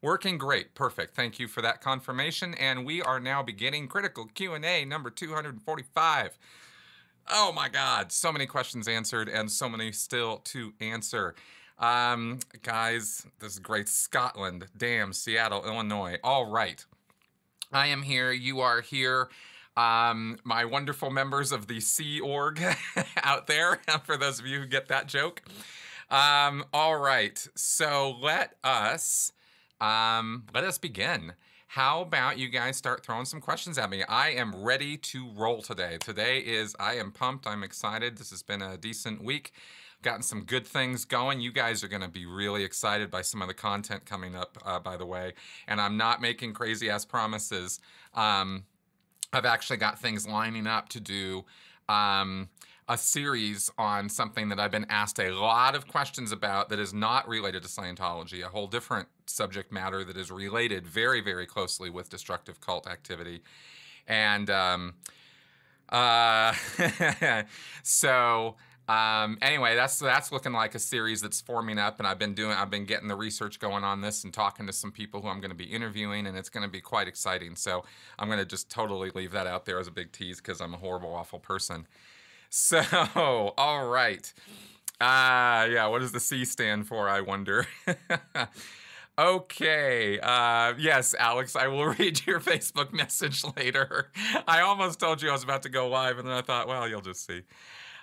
Working great. Perfect. Thank you for that confirmation. And we are now beginning critical Q&A number 245. Oh my God, so many questions answered and so many still to answer. Um, guys, this is great. Scotland, damn, Seattle, Illinois. All right. I am here. You are here. Um, my wonderful members of the Sea Org out there, for those of you who get that joke. Um, all right. So let us um, let us begin. How about you guys start throwing some questions at me? I am ready to roll today. Today is, I am pumped. I'm excited. This has been a decent week. Gotten some good things going. You guys are going to be really excited by some of the content coming up, uh, by the way. And I'm not making crazy ass promises. Um, I've actually got things lining up to do. Um, a series on something that I've been asked a lot of questions about that is not related to Scientology, a whole different subject matter that is related very, very closely with destructive cult activity. And um, uh, so um, anyway, that's that's looking like a series that's forming up, and I've been doing, I've been getting the research going on this and talking to some people who I'm going to be interviewing, and it's going to be quite exciting. So I'm going to just totally leave that out there as a big tease because I'm a horrible, awful person. So, all right. Uh, yeah, what does the C stand for, I wonder? okay. Uh, yes, Alex, I will read your Facebook message later. I almost told you I was about to go live, and then I thought, well, you'll just see.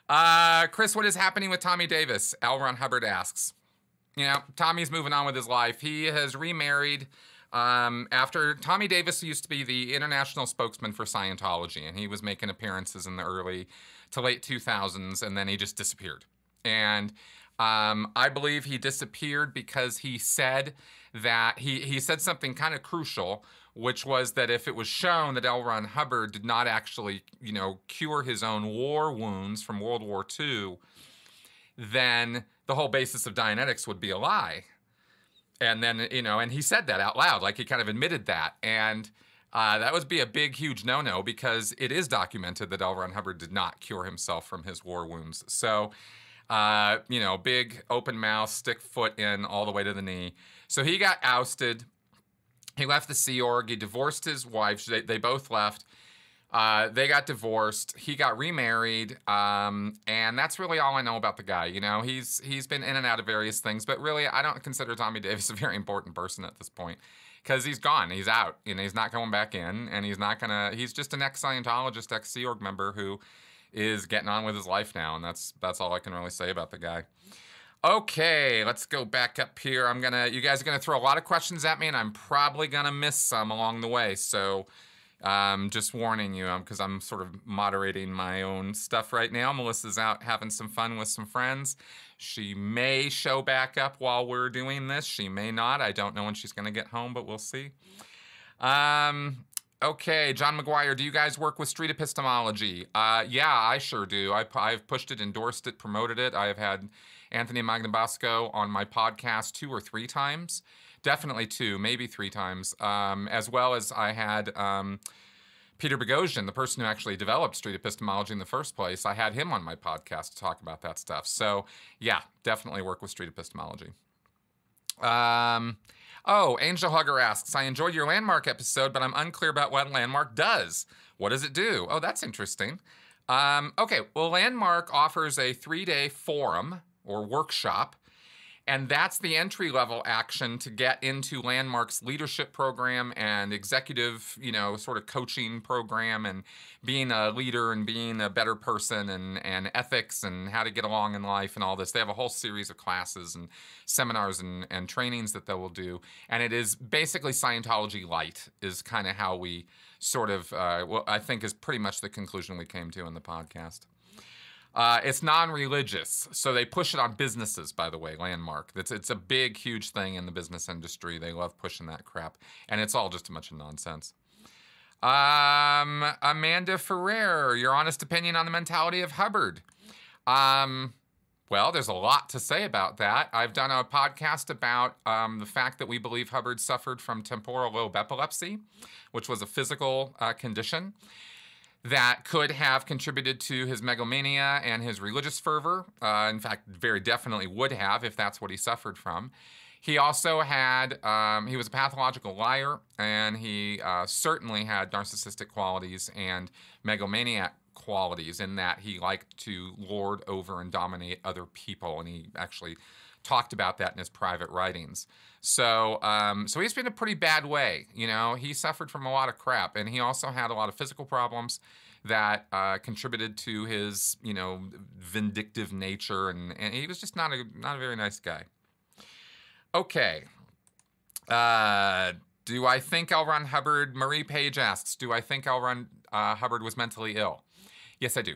Uh, Chris, what is happening with Tommy Davis? L. Ron Hubbard asks. You know, Tommy's moving on with his life. He has remarried. Um, after Tommy Davis used to be the international spokesman for Scientology, and he was making appearances in the early to late 2000s, and then he just disappeared. And um, I believe he disappeared because he said that he, he said something kind of crucial, which was that if it was shown that L. Ron Hubbard did not actually, you know, cure his own war wounds from World War II, then the whole basis of Dianetics would be a lie. And then, you know, and he said that out loud, like he kind of admitted that. And uh, that would be a big, huge no no because it is documented that L. Hubbard did not cure himself from his war wounds. So, uh, you know, big open mouth, stick foot in all the way to the knee. So he got ousted. He left the Sea Org. He divorced his wife. They, they both left. Uh, they got divorced. He got remarried, um, and that's really all I know about the guy. You know, he's he's been in and out of various things, but really, I don't consider Tommy Davis a very important person at this point because he's gone. He's out. and he's not coming back in, and he's not gonna. He's just an ex Scientologist, ex Sea Org member who is getting on with his life now, and that's that's all I can really say about the guy. Okay, let's go back up here. I'm gonna. You guys are gonna throw a lot of questions at me, and I'm probably gonna miss some along the way. So. Um, just warning you, because um, I'm sort of moderating my own stuff right now. Melissa's out having some fun with some friends. She may show back up while we're doing this. She may not. I don't know when she's going to get home, but we'll see. Um, okay, John McGuire, do you guys work with street epistemology? Uh, yeah, I sure do. I, I've pushed it, endorsed it, promoted it. I have had Anthony Magnabosco on my podcast two or three times. Definitely two, maybe three times. Um, as well as I had. Um, Peter Boghossian, the person who actually developed street epistemology in the first place, I had him on my podcast to talk about that stuff. So, yeah, definitely work with street epistemology. Um, oh, Angel Hugger asks, I enjoyed your landmark episode, but I'm unclear about what landmark does. What does it do? Oh, that's interesting. Um, okay, well, Landmark offers a three day forum or workshop and that's the entry level action to get into Landmark's leadership program and executive, you know, sort of coaching program and being a leader and being a better person and, and ethics and how to get along in life and all this. They have a whole series of classes and seminars and, and trainings that they will do. And it is basically Scientology light, is kind of how we sort of, uh, well, I think is pretty much the conclusion we came to in the podcast. Uh, it's non-religious, so they push it on businesses. By the way, Landmark. It's it's a big, huge thing in the business industry. They love pushing that crap, and it's all just a bunch of nonsense. Um, Amanda Ferrer, your honest opinion on the mentality of Hubbard. Um, well, there's a lot to say about that. I've done a podcast about um, the fact that we believe Hubbard suffered from temporal lobe epilepsy, which was a physical uh, condition that could have contributed to his megalomania and his religious fervor. Uh, in fact, very definitely would have if that's what he suffered from. He also had, um, he was a pathological liar, and he uh, certainly had narcissistic qualities and megalomaniac qualities in that he liked to lord over and dominate other people, and he actually talked about that in his private writings. So, um, so he's been a pretty bad way. You know, he suffered from a lot of crap, and he also had a lot of physical problems that uh, contributed to his, you know, vindictive nature, and, and he was just not a not a very nice guy. Okay. Uh, do I think L. Ron Hubbard? Marie Page asks, do I think L. Ron uh, Hubbard was mentally ill? Yes, I do.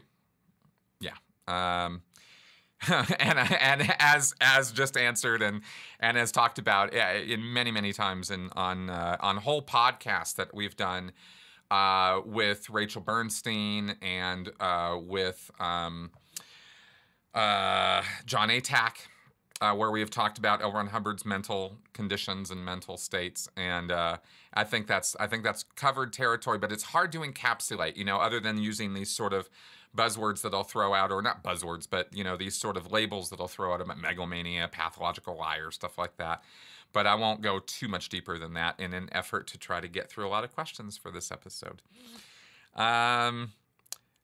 Yeah. Um, and and as as just answered and and as talked about in many many times in on uh, on whole podcasts that we've done uh, with Rachel Bernstein and uh, with um, uh, Jon Atack uh, where we have talked about L. Ron Hubbard's mental conditions and mental states, and uh, I think that's I think that's covered territory. But it's hard to encapsulate, you know, other than using these sort of buzzwords that I'll throw out, or not buzzwords, but you know, these sort of labels that I'll throw out about megalomania, pathological liar, stuff like that. But I won't go too much deeper than that in an effort to try to get through a lot of questions for this episode. Um,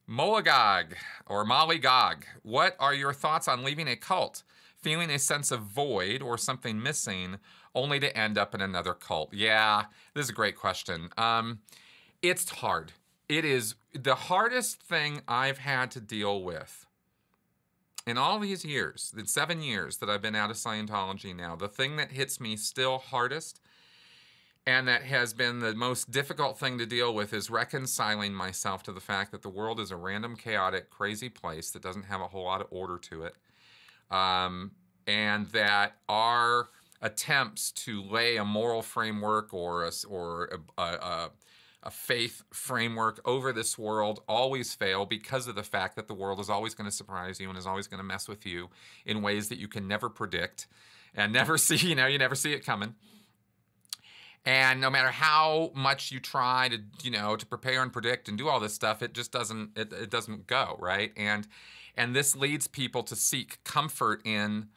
Molagog or Molly Gog, what are your thoughts on leaving a cult? feeling a sense of void or something missing, only to end up in another cult? Yeah, this is a great question. Um, it's hard. It is the hardest thing I've had to deal with in all these years, the seven years that I've been out of Scientology now. The thing that hits me still hardest and that has been the most difficult thing to deal with is reconciling myself to the fact that the world is a random, chaotic, crazy place that doesn't have a whole lot of order to it um, and that our attempts to lay a moral framework or a, or a, a, a faith framework over this world always fail because of the fact that the world is always going to surprise you and is always going to mess with you in ways that you can never predict and never see, you know, you never see it coming. And no matter how much you try to, you know, to prepare and predict and do all this stuff, it just doesn't it, it doesn't go, right? And and this leads people to seek comfort in,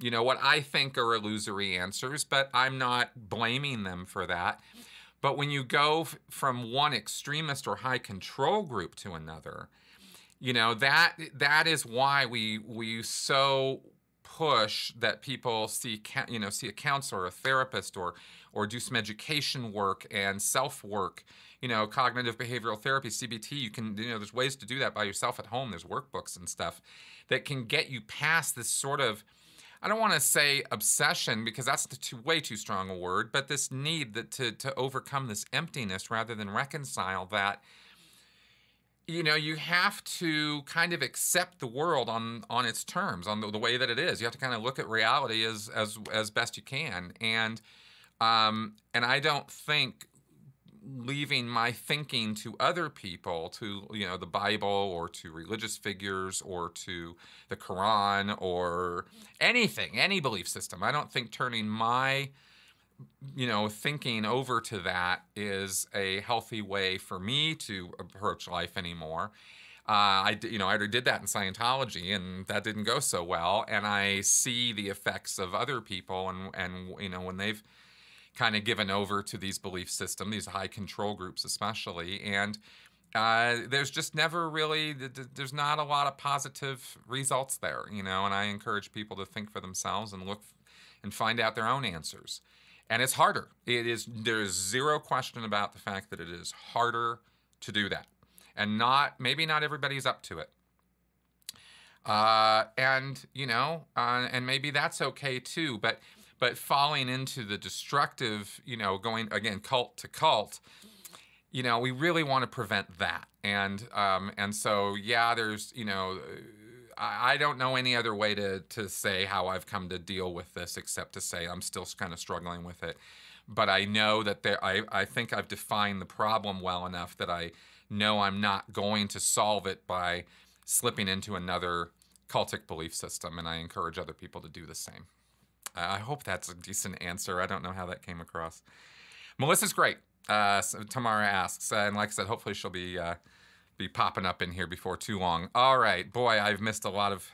you know, what I think are illusory answers, but I'm not blaming them for that. But when you go f- from one extremist or high control group to another, you know that that is why we we so push that people see you know see a counselor, or a therapist, or or do some education work and self work you know, cognitive behavioral therapy, CBT, you can, you know, there's ways to do that by yourself at home. There's workbooks and stuff that can get you past this sort of, I don't want to say obsession because that's too, way too strong a word, but this need that to, to overcome this emptiness rather than reconcile that you know you have to kind of accept the world on on its terms on the, the, way that it is. You have to kind of look at reality as as as best you can. And um and i don't think leaving my thinking to other people, to you know the Bible or to religious figures or to the Quran or anything, any belief system. I don't think turning my you know thinking over to that is a healthy way for me to approach life anymore. Uh, I you know I already did that in Scientology and that didn't go so well, and I see the effects of other people and and you know when they've kind of given over to these belief systems, these high control groups especially, and uh, there's just never really there's not a lot of positive results there, you know. And I encourage people to think for themselves and look and find out their own answers. And it's harder. It is there's zero question about the fact that it is harder to do that, and not maybe not everybody's up to it. Uh, and you know, uh, and maybe that's okay too. But but falling into the destructive, you know, going again cult to cult, you know, we really want to prevent that. And um, and so yeah, there's you know. I, I don't know any other way to, to say how I've come to deal with this except to say I'm still kind of struggling with it. But I know that there, I, I think I've defined the problem well enough that I know I'm not going to solve it by slipping into another cultic belief system, and I encourage other people to do the same. I hope that's a decent answer. I don't know how that came across. Melissa's great. Uh, so Tamara asks, and like I said, hopefully she'll be uh, be popping up in here before too long. All right, boy, I've missed a lot of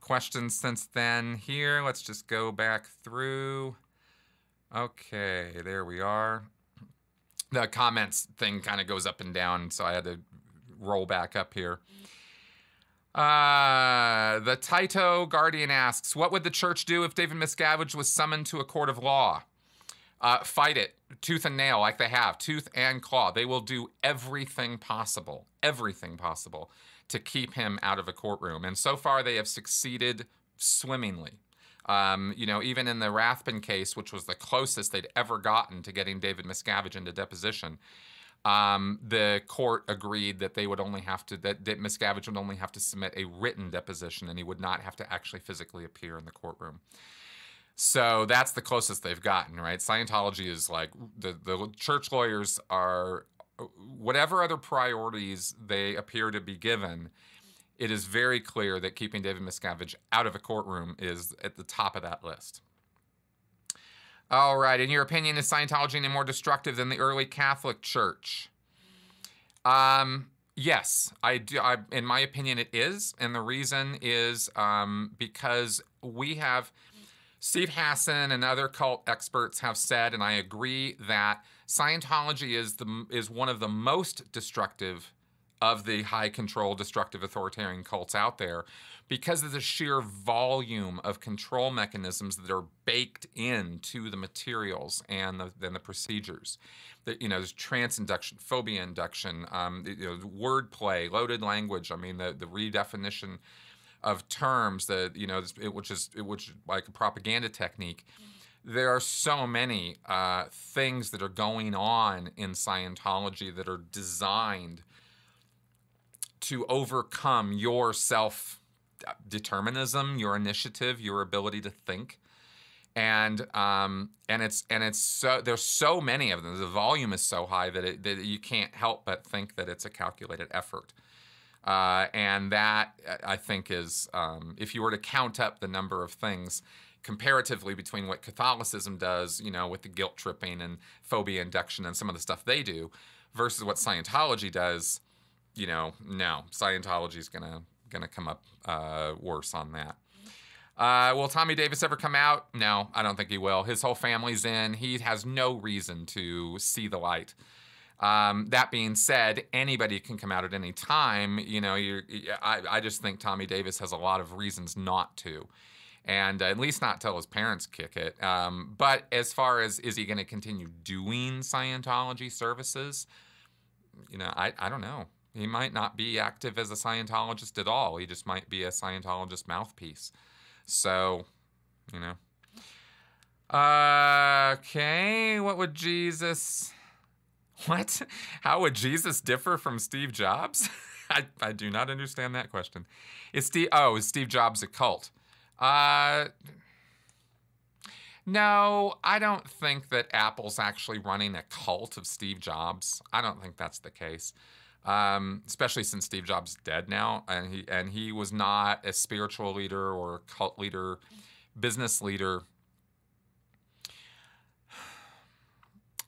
questions since then. Here, let's just go back through. Okay, there we are. The comments thing kind of goes up and down, so I had to roll back up here. Uh, the Taito Guardian asks, "What would the church do if David Miscavige was summoned to a court of law? Uh, fight it, tooth and nail, like they have, tooth and claw. They will do everything possible, everything possible, to keep him out of a courtroom. And so far, they have succeeded swimmingly. Um, you know, even in the Rathbun case, which was the closest they'd ever gotten to getting David Miscavige into deposition, um, the court agreed that they would only have to that, that Miscavige would only have to submit a written deposition, and he would not have to actually physically appear in the courtroom. So that's the closest they've gotten, right? Scientology is like the the church lawyers are whatever other priorities they appear to be given. It is very clear that keeping David Miscavige out of a courtroom is at the top of that list. All right, in your opinion, is Scientology any more destructive than the early Catholic Church? Um, yes, I do. I, in my opinion, it is, and the reason is um, because we have Steve Hassan and other cult experts have said, and I agree that Scientology is the is one of the most destructive of the high control destructive authoritarian cults out there because of the sheer volume of control mechanisms that are baked into the materials and the, then the procedures. That you know, there's trance induction, phobia induction, um, you know, wordplay, loaded language. I mean, the the redefinition of terms that you know, which is which is like a propaganda technique. There are so many uh, things that are going on in Scientology that are designed to overcome your self determinism, your initiative, your ability to think. And um, and it's and it's so there's so many of them. The volume is so high that it, that you can't help but think that it's a calculated effort. Uh, and that I think is um, if you were to count up the number of things comparatively between what Catholicism does, you know, with the guilt tripping and phobia induction and some of the stuff they do, versus what Scientology does, you know, no, Scientology is gonna gonna come up uh, worse on that. Uh, will Tommy Davis ever come out? No, I don't think he will. His whole family's in. He has no reason to see the light. Um, that being said, anybody can come out at any time. You know, I, I just think Tommy Davis has a lot of reasons not to and at least not till his parents kick it. Um, but as far as is he going to continue doing Scientology services, you know, I, I don't know. He might not be active as a Scientologist at all. He just might be a Scientologist mouthpiece. So, you know. Uh, okay, what would Jesus. What? How would Jesus differ from Steve Jobs? I, I do not understand that question. Is Steve oh, is Steve Jobs a cult? Uh no, I don't think that Apple's actually running a cult of Steve Jobs. I don't think that's the case um, especially since Steve Jobs is dead now, and he and he was not a spiritual leader or a cult leader, business leader.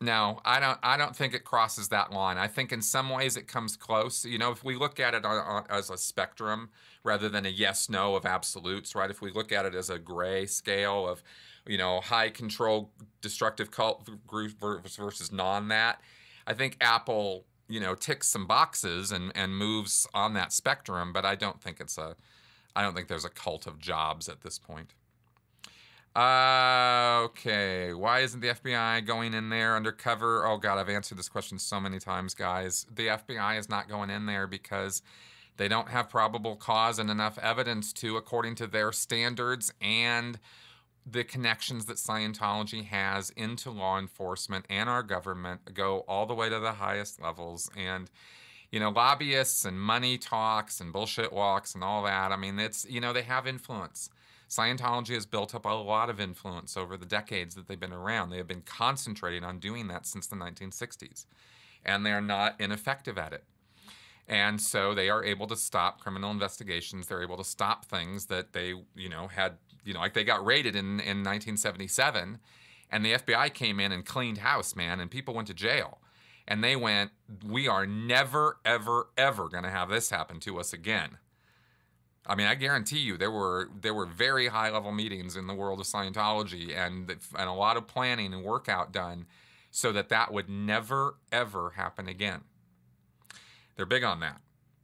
No, I don't. I don't think it crosses that line. I think in some ways it comes close. You know, if we look at it on, on, as a spectrum rather than a yes/no of absolutes, right? If we look at it as a gray scale of, you know, high control destructive cult group versus non that, I think Apple you know ticks some boxes and and moves on that spectrum but i don't think it's a i don't think there's a cult of jobs at this point. Uh, okay. Why isn't the fbi going in there undercover? Oh god i've answered this question so many times guys. The fbi is not going in there because they don't have probable cause and enough evidence to according to their standards and the connections that Scientology has into law enforcement and our government go all the way to the highest levels. And, you know, lobbyists and money talks and bullshit walks and all that, I mean, it's, you know, they have influence. Scientology has built up a lot of influence over the decades that they've been around. They have been concentrating on doing that since the 1960s, and they're not ineffective at it. And so they are able to stop criminal investigations. They're able to stop things that they, you know, had you know, like they got raided in, in 1977 and the FBI came in and cleaned house, man, and people went to jail. And they went, we are never, ever, ever going to have this happen to us again. I mean, I guarantee you there were there were very high level meetings in the world of Scientology and and a lot of planning and workout done so that that would never ever happen again. They're big on that.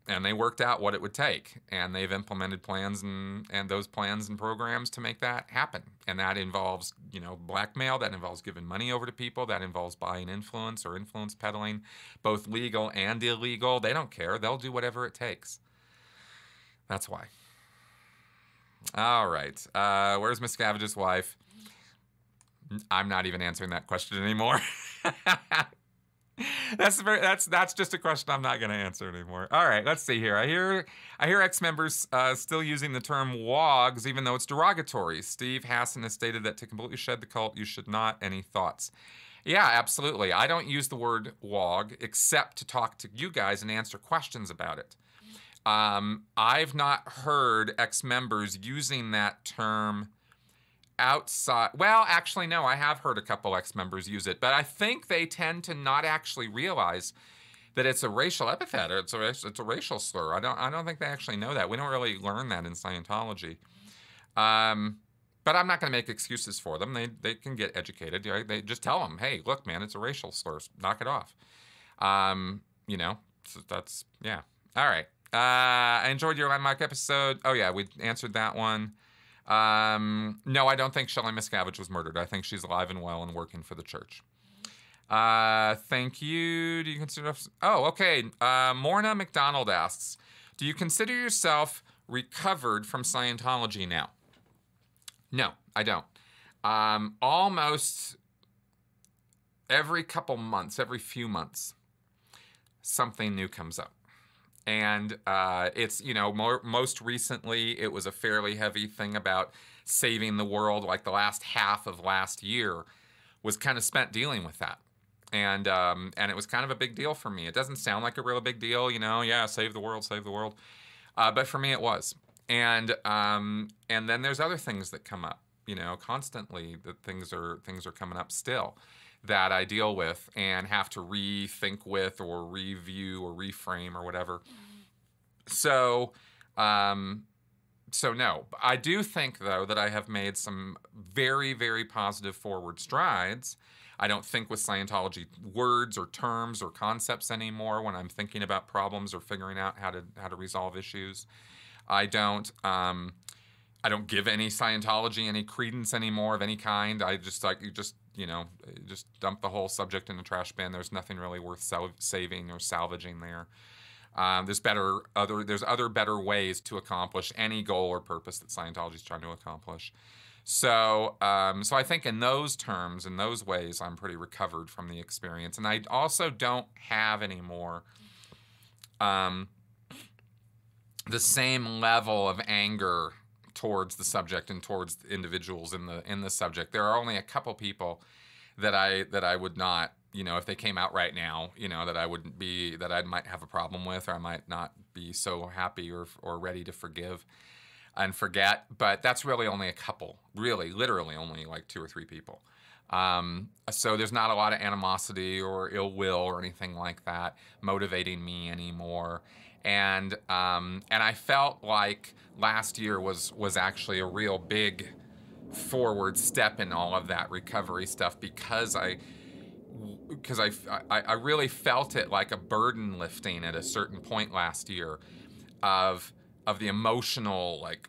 And they worked out what it would take and they've implemented plans and and those plans and programs to make that happen. And that involves, you know, blackmail, that involves giving money over to people, that involves buying influence or influence peddling, both legal and illegal. They don't care. They'll do whatever it takes. That's why. All right. Uh, where's Miscavige's wife? I'm not even answering that question anymore. that's very, that's that's just a question I'm not going to answer anymore. All right, let's see here. I hear I hear ex-members uh, still using the term wogs, even though it's derogatory. Steve Hassan has stated that to completely shed the cult, you should not. Any thoughts? Yeah, absolutely. I don't use the word wog except to talk to you guys and answer questions about it. Um, I've not heard ex members using that term outside. Well, actually, no, I have heard a couple ex members use it, but I think they tend to not actually realize that it's a racial epithet or it's a, it's a racial slur. I don't, I don't think they actually know that. We don't really learn that in Scientology. Um, but I'm not going to make excuses for them. They, they can get educated. They just tell them, hey, look, man, it's a racial slur. Knock it off. Um, you know, so that's, yeah. All right. Uh, I enjoyed your landmark episode. Oh yeah, we answered that one. Um, no, I don't think Shelley Miscavige was murdered. I think she's alive and well and working for the church. Uh, thank you. Do you consider? Oh, okay. Uh, Morna McDonald asks, "Do you consider yourself recovered from Scientology now?" No, I don't. Um, almost every couple months, every few months, something new comes up and uh, it's you know more, most recently it was a fairly heavy thing about saving the world like the last half of last year was kind of spent dealing with that. And um, and it was kind of a big deal for me. It doesn't sound like a real big deal you know yeah save the world save the world. Uh, but for me it was. And um, and then there's other things that come up you know constantly that things are things are coming up still that I deal with and have to rethink with or review or reframe or whatever. So, um, so no, I do think though that I have made some very, very positive forward strides. I don't think with Scientology words or terms or concepts anymore when I'm thinking about problems or figuring out how to how to resolve issues. I don't. Um, I don't give any Scientology any credence anymore of any kind. I just like you just you know just dump the whole subject in the trash bin. There's nothing really worth saving or salvaging there. Um, there's better other there's other better ways to accomplish any goal or purpose that Scientology is trying to accomplish. So um, so I think in those terms, in those ways, I'm pretty recovered from the experience, and I also don't have anymore. Um, the same level of anger towards the subject and towards individuals in the in the subject. There are only a couple people that I that I would not, you know, if they came out right now, you know, that I wouldn't be that I might have a problem with or I might not be so happy or or ready to forgive and forget. But that's really only a couple, really, literally only like two or three people. Um, so there's not a lot of animosity or ill will or anything like that motivating me anymore and um, and I felt like last year was was actually a real big forward step in all of that recovery stuff because I because I, I, I really felt it like a burden lifting at a certain point last year of of the emotional like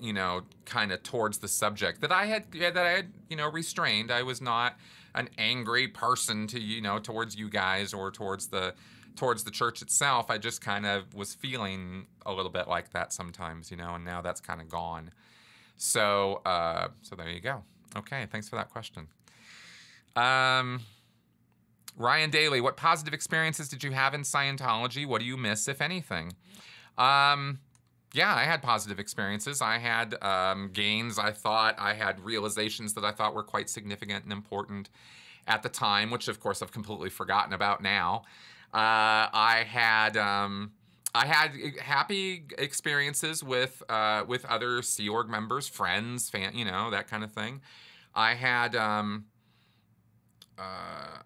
you know kind of towards the subject that I had that I had you know restrained I was not an angry person to you know towards you guys or towards the towards the church itself, I just kind of was feeling a little bit like that sometimes, you know, and now that's kind of gone. So, uh, so there you go. Okay, thanks for that question. Um, Ryan Daly, what positive experiences did you have in Scientology? What do you miss, if anything? Um, yeah, I had positive experiences. I had um, gains. I thought I had realizations that I thought were quite significant and important at the time, which of course I've completely forgotten about now. Uh, I had um, I had happy experiences with uh, with other Sea Org members, friends, fan, you know that kind of thing. I had um, uh,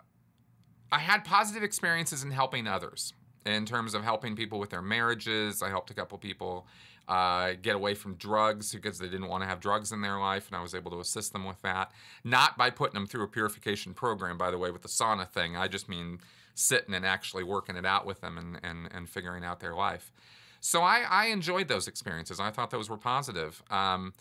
I had positive experiences in helping others. in terms of helping people with their marriages. I helped a couple people uh, get away from drugs because they didn't want to have drugs in their life, and I was able to assist them with that. Not by putting them through a purification program, by the way, with the sauna thing. I just mean sitting and actually working it out with them and, and, and figuring out their life. So I, I enjoyed those experiences. I thought those were positive. Um,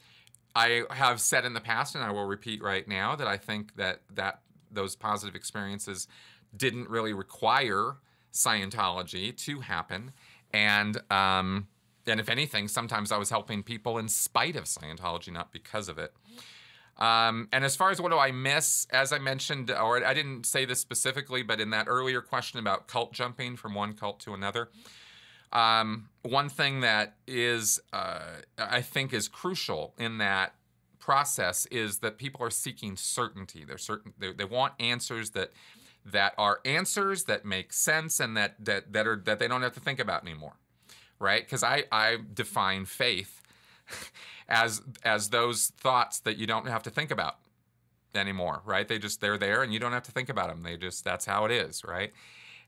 I have said in the past, and I will repeat right now, that I think that that those positive experiences didn't really require Scientology to happen, and um, and if anything, sometimes I was helping people in spite of Scientology, not because of it. Um, and as far as what do I miss, as I mentioned, or I didn't say this specifically, but in that earlier question about cult jumping from one cult to another, um, one thing that is, uh, I think, is crucial in that process is that people are seeking certainty. They're certain. They, they want answers that that are answers that make sense and that that that are that they don't have to think about anymore, right? Because I I define faith as as those thoughts that you don't have to think about anymore, right? They just they're there and you don't have to think about them. They just that's how it is, right?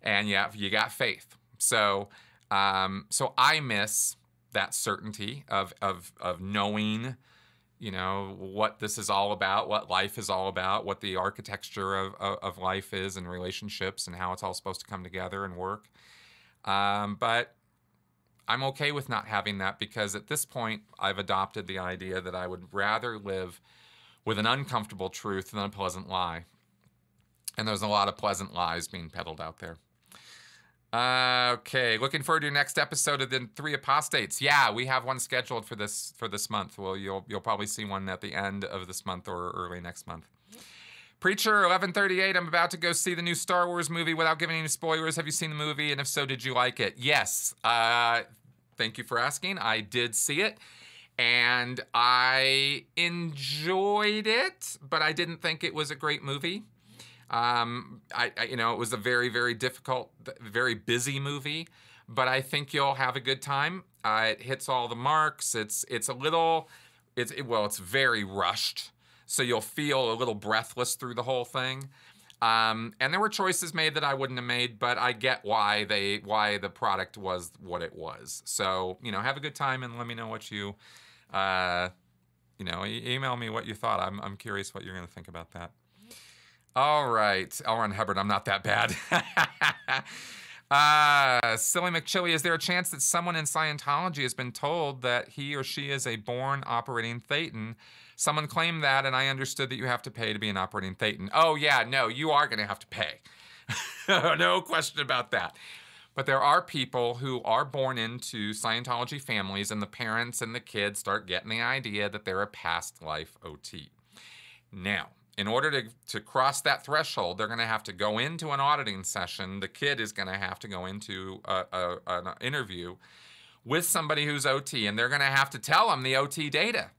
And yeah, you got faith. So um, so I miss that certainty of of of knowing you know what this is all about what life is all about what the architecture of, of, of, life is and relationships and how it's all supposed to come together and work. Um, but i'm okay with not having that because at this point i've adopted the idea that i would rather live with an uncomfortable truth than a pleasant lie. And there's a lot of pleasant lies being peddled out there uh, okay, looking forward to your next episode of the Three Apostates. Yeah, we have one scheduled for this for this month. Well, you'll you'll probably see one at the end of this month or early next month. Preacher, eleven thirty-eight. I'm about to go see the new Star Wars movie. Without giving any spoilers, have you seen the movie? And if so, did you like it? Yes. Uh, thank you for asking. I did see it, and I enjoyed it, but I didn't think it was a great movie. Um, I, I, you know, it was a very, very difficult, very busy movie, but I think you'll have a good time. Uh, it hits all the marks. It's it's a little, it's it, well, it's very rushed, so you'll feel a little breathless through the whole thing. Um, and there were choices made that I wouldn't have made, but I get why they why the product was what it was. So you know, have a good time and let me know what you, uh, you know, e- email me what you thought. I'm I'm curious what you're to think about that. All right, L. Ron Hubbard, I'm not that bad. uh, Silly McChilly, is there a chance that someone in Scientology has been told that he or she is a born operating Thetan? Someone claimed that, and I understood that you have to pay to be an operating Thetan. Oh, yeah, no, you are going to have to pay. no question about that. But there are people who are born into Scientology families, and the parents and the kids start getting the idea that they're a past life OT. Now, in order to, to cross that threshold, they're going to have to go into an auditing session. The kid is going to have to go into a, a, an interview with somebody who's OT, and they're going to have to tell them the OT data.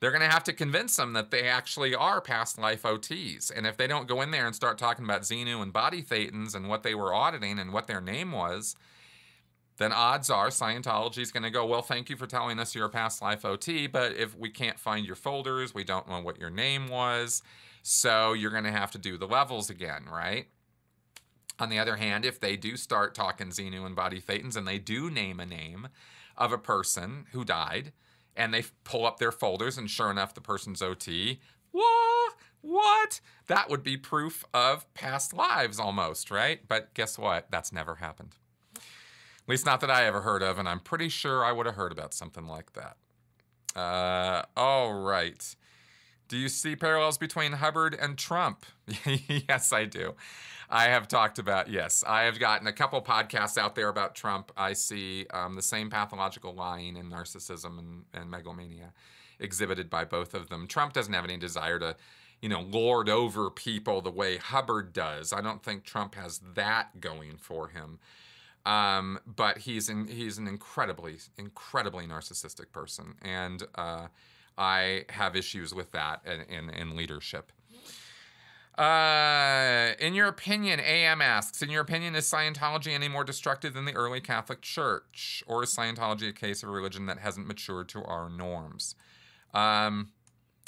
They're going to have to convince them that they actually are past life OTs. And if they don't go in there and start talking about Xenu and body thetans and what they were auditing and what their name was, then odds are Scientology is going to go, well, thank you for telling us you're a past life OT, but if we can't find your folders, we don't know what your name was, so you're going to have to do the levels again, right? On the other hand, if they do start talking Xenu and body thetans and they do name a name of a person who died, and they pull up their folders and sure enough, the person's OT, what? What? That would be proof of past lives almost, right? But guess what? That's never happened. At least not that I ever heard of, and I'm pretty sure I would have heard about something like that. Uh, all right. Do you see parallels between Hubbard and Trump? yes, I do. I have talked about, yes, I have gotten a couple podcasts out there about Trump. I see um, the same pathological lying and narcissism and, and megalomania exhibited by both of them. Trump doesn't have any desire to, you know, lord over people the way Hubbard does. I don't think Trump has that going for him. Um, but he's in, he's an incredibly incredibly narcissistic person, and uh, I have issues with that in, in, in leadership. Uh, in your opinion, AM asks, in your opinion, is Scientology any more destructive than the early Catholic Church? Or is Scientology a case of a religion that hasn't matured to our norms? Um,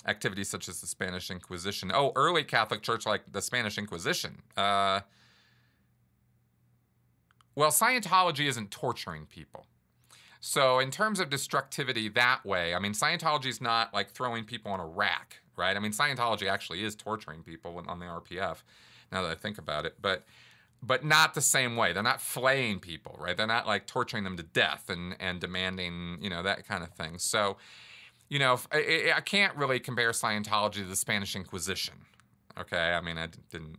activities such as the Spanish Inquisition. Oh, early Catholic Church, like the Spanish Inquisition. Uh, well, Scientology isn't torturing people. So, in terms of destructivity that way, I mean, Scientology is not like throwing people on a rack, right? I mean, Scientology actually is torturing people on the RPF, now that I think about it, but but not the same way. They're not flaying people, right? They're not like torturing them to death and and demanding, you know, that kind of thing. So, you know, I, I can't really compare Scientology to the Spanish Inquisition. Okay, I mean, I didn't.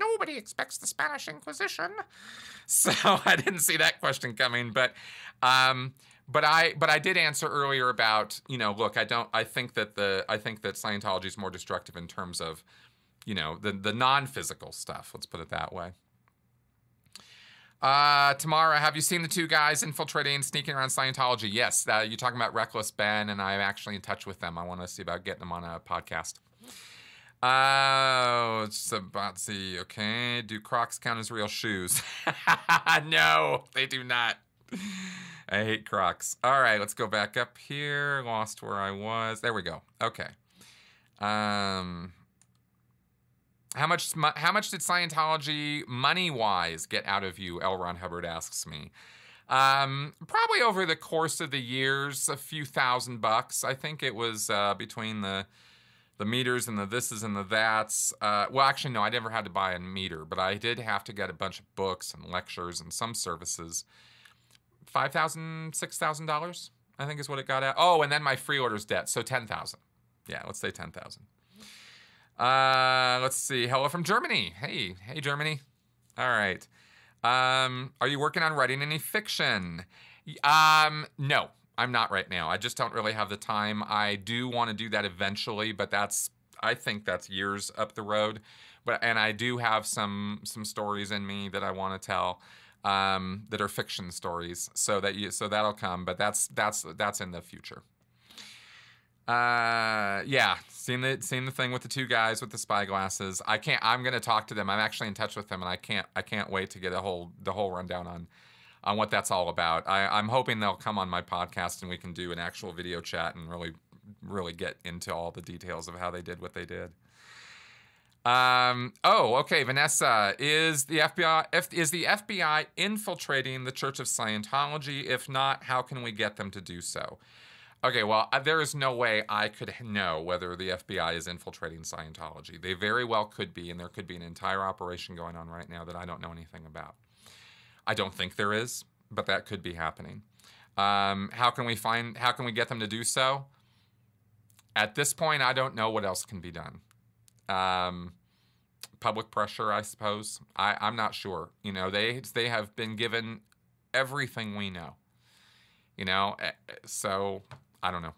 Nobody expects the Spanish Inquisition, so I didn't see that question coming. But, um, but I but I did answer earlier about you know, look, I don't. I think that the I think that Scientology is more destructive in terms of, you know, the the non physical stuff. Let's put it that way. Uh, Tamara, have you seen the two guys infiltrating, sneaking around Scientology? Yes. Uh, you're talking about Reckless Ben, and I'm actually in touch with them. I want to see about getting them on a podcast. Uh, Sabatzi, okay. Do Crocs count as real shoes? no, they do not. I hate Crocs. All right, let's go back up here. Lost where I was. There we go. Okay. Um, how much how much did Scientology money wise get out of you? L. Ron Hubbard asks me. Um, probably over the course of the years, a few thousand bucks. I think it was uh, between the the meters and the thises and the that's. Uh, well, actually, no, I never had to buy a meter, but I did have to get a bunch of books and lectures and some services. Five thousand, six thousand dollars, I think, is what it got at. Oh, and then my freeloader debt, so ten thousand. Yeah, let's say ten thousand. Uh, let's see. Hello from Germany. Hey, hey, Germany. All right. Um, are you working on writing any fiction? Um, no, I'm not right now. I just don't really have the time. I do want to do that eventually, but that's I think that's years up the road. But and I do have some some stories in me that I want to tell um, that are fiction stories. So that you so that'll come, but that's that's that's in the future. Uh, yeah, seen the seen the thing with the two guys with the spy glasses. I can't. I'm gonna talk to them. I'm actually in touch with them, and I can't. I can't wait to get a whole the whole rundown on on what that's all about. I, I'm hoping they'll come on my podcast and we can do an actual video chat and really really get into all the details of how they did what they did. Um, oh, okay. Vanessa, is the FBI if, is the FBI infiltrating the Church of Scientology? If not, how can we get them to do so? Okay, well, there is no way I could know whether the FBI is infiltrating Scientology. They very well could be, and there could be an entire operation going on right now that I don't know anything about. I don't think there is, but that could be happening. Um, how can we find? How can we get them to do so? At this point, I don't know what else can be done. Um, public pressure, I suppose. I, I'm not sure. You know, they they have been given everything we know. You know, eh, eh, so I don't know.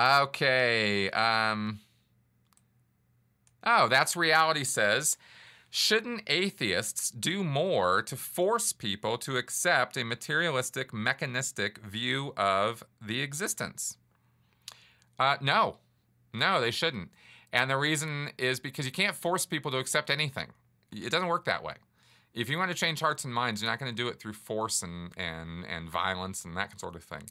Okay. Um, oh, that's reality says. Shouldn't atheists do more to force people to accept a materialistic, mechanistic view of the existence? Uh, no, no, they shouldn't. And the reason is because you can't force people to accept anything. It doesn't work that way if you want to change hearts and minds, you're not going to do it through force and and and violence and that sort of thing.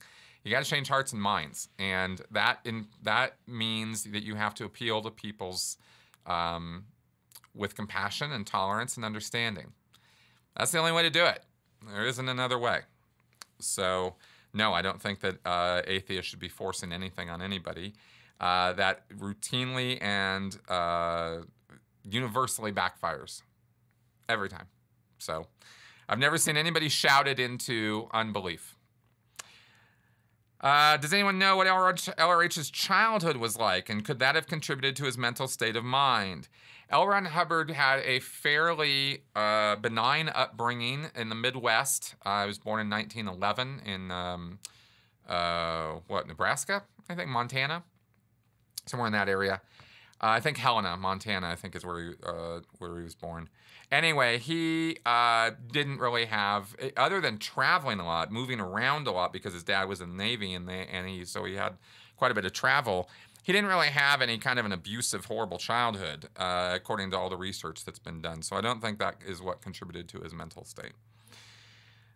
You got to change hearts and minds, and that in that means that you have to appeal to people's um, with compassion and tolerance and understanding. That's the only way to do it. There isn't another way. So, no, I don't think that uh, atheists should be forcing anything on anybody. Uh, that routinely and uh, universally backfires every time. So I've never seen anybody shouted into unbelief. Uh, does anyone know what LRH's childhood was like, and could that have contributed to his mental state of mind? L. Ron Hubbard had a fairly uh, benign upbringing in the Midwest. Uh, was born in 1911 in um, uh, what Nebraska, I think Montana, somewhere in that area. Uh, I think Helena, Montana, I think is where he, uh, where he was born. Anyway, he uh, didn't really have, eh, other than traveling a lot, moving around a lot because his dad was in the Navy and they, and he so he had quite a bit of travel. He didn't really have any kind of an abusive, horrible childhood, uh, according to all the research that's been done. So I don't think that is what contributed to his mental state.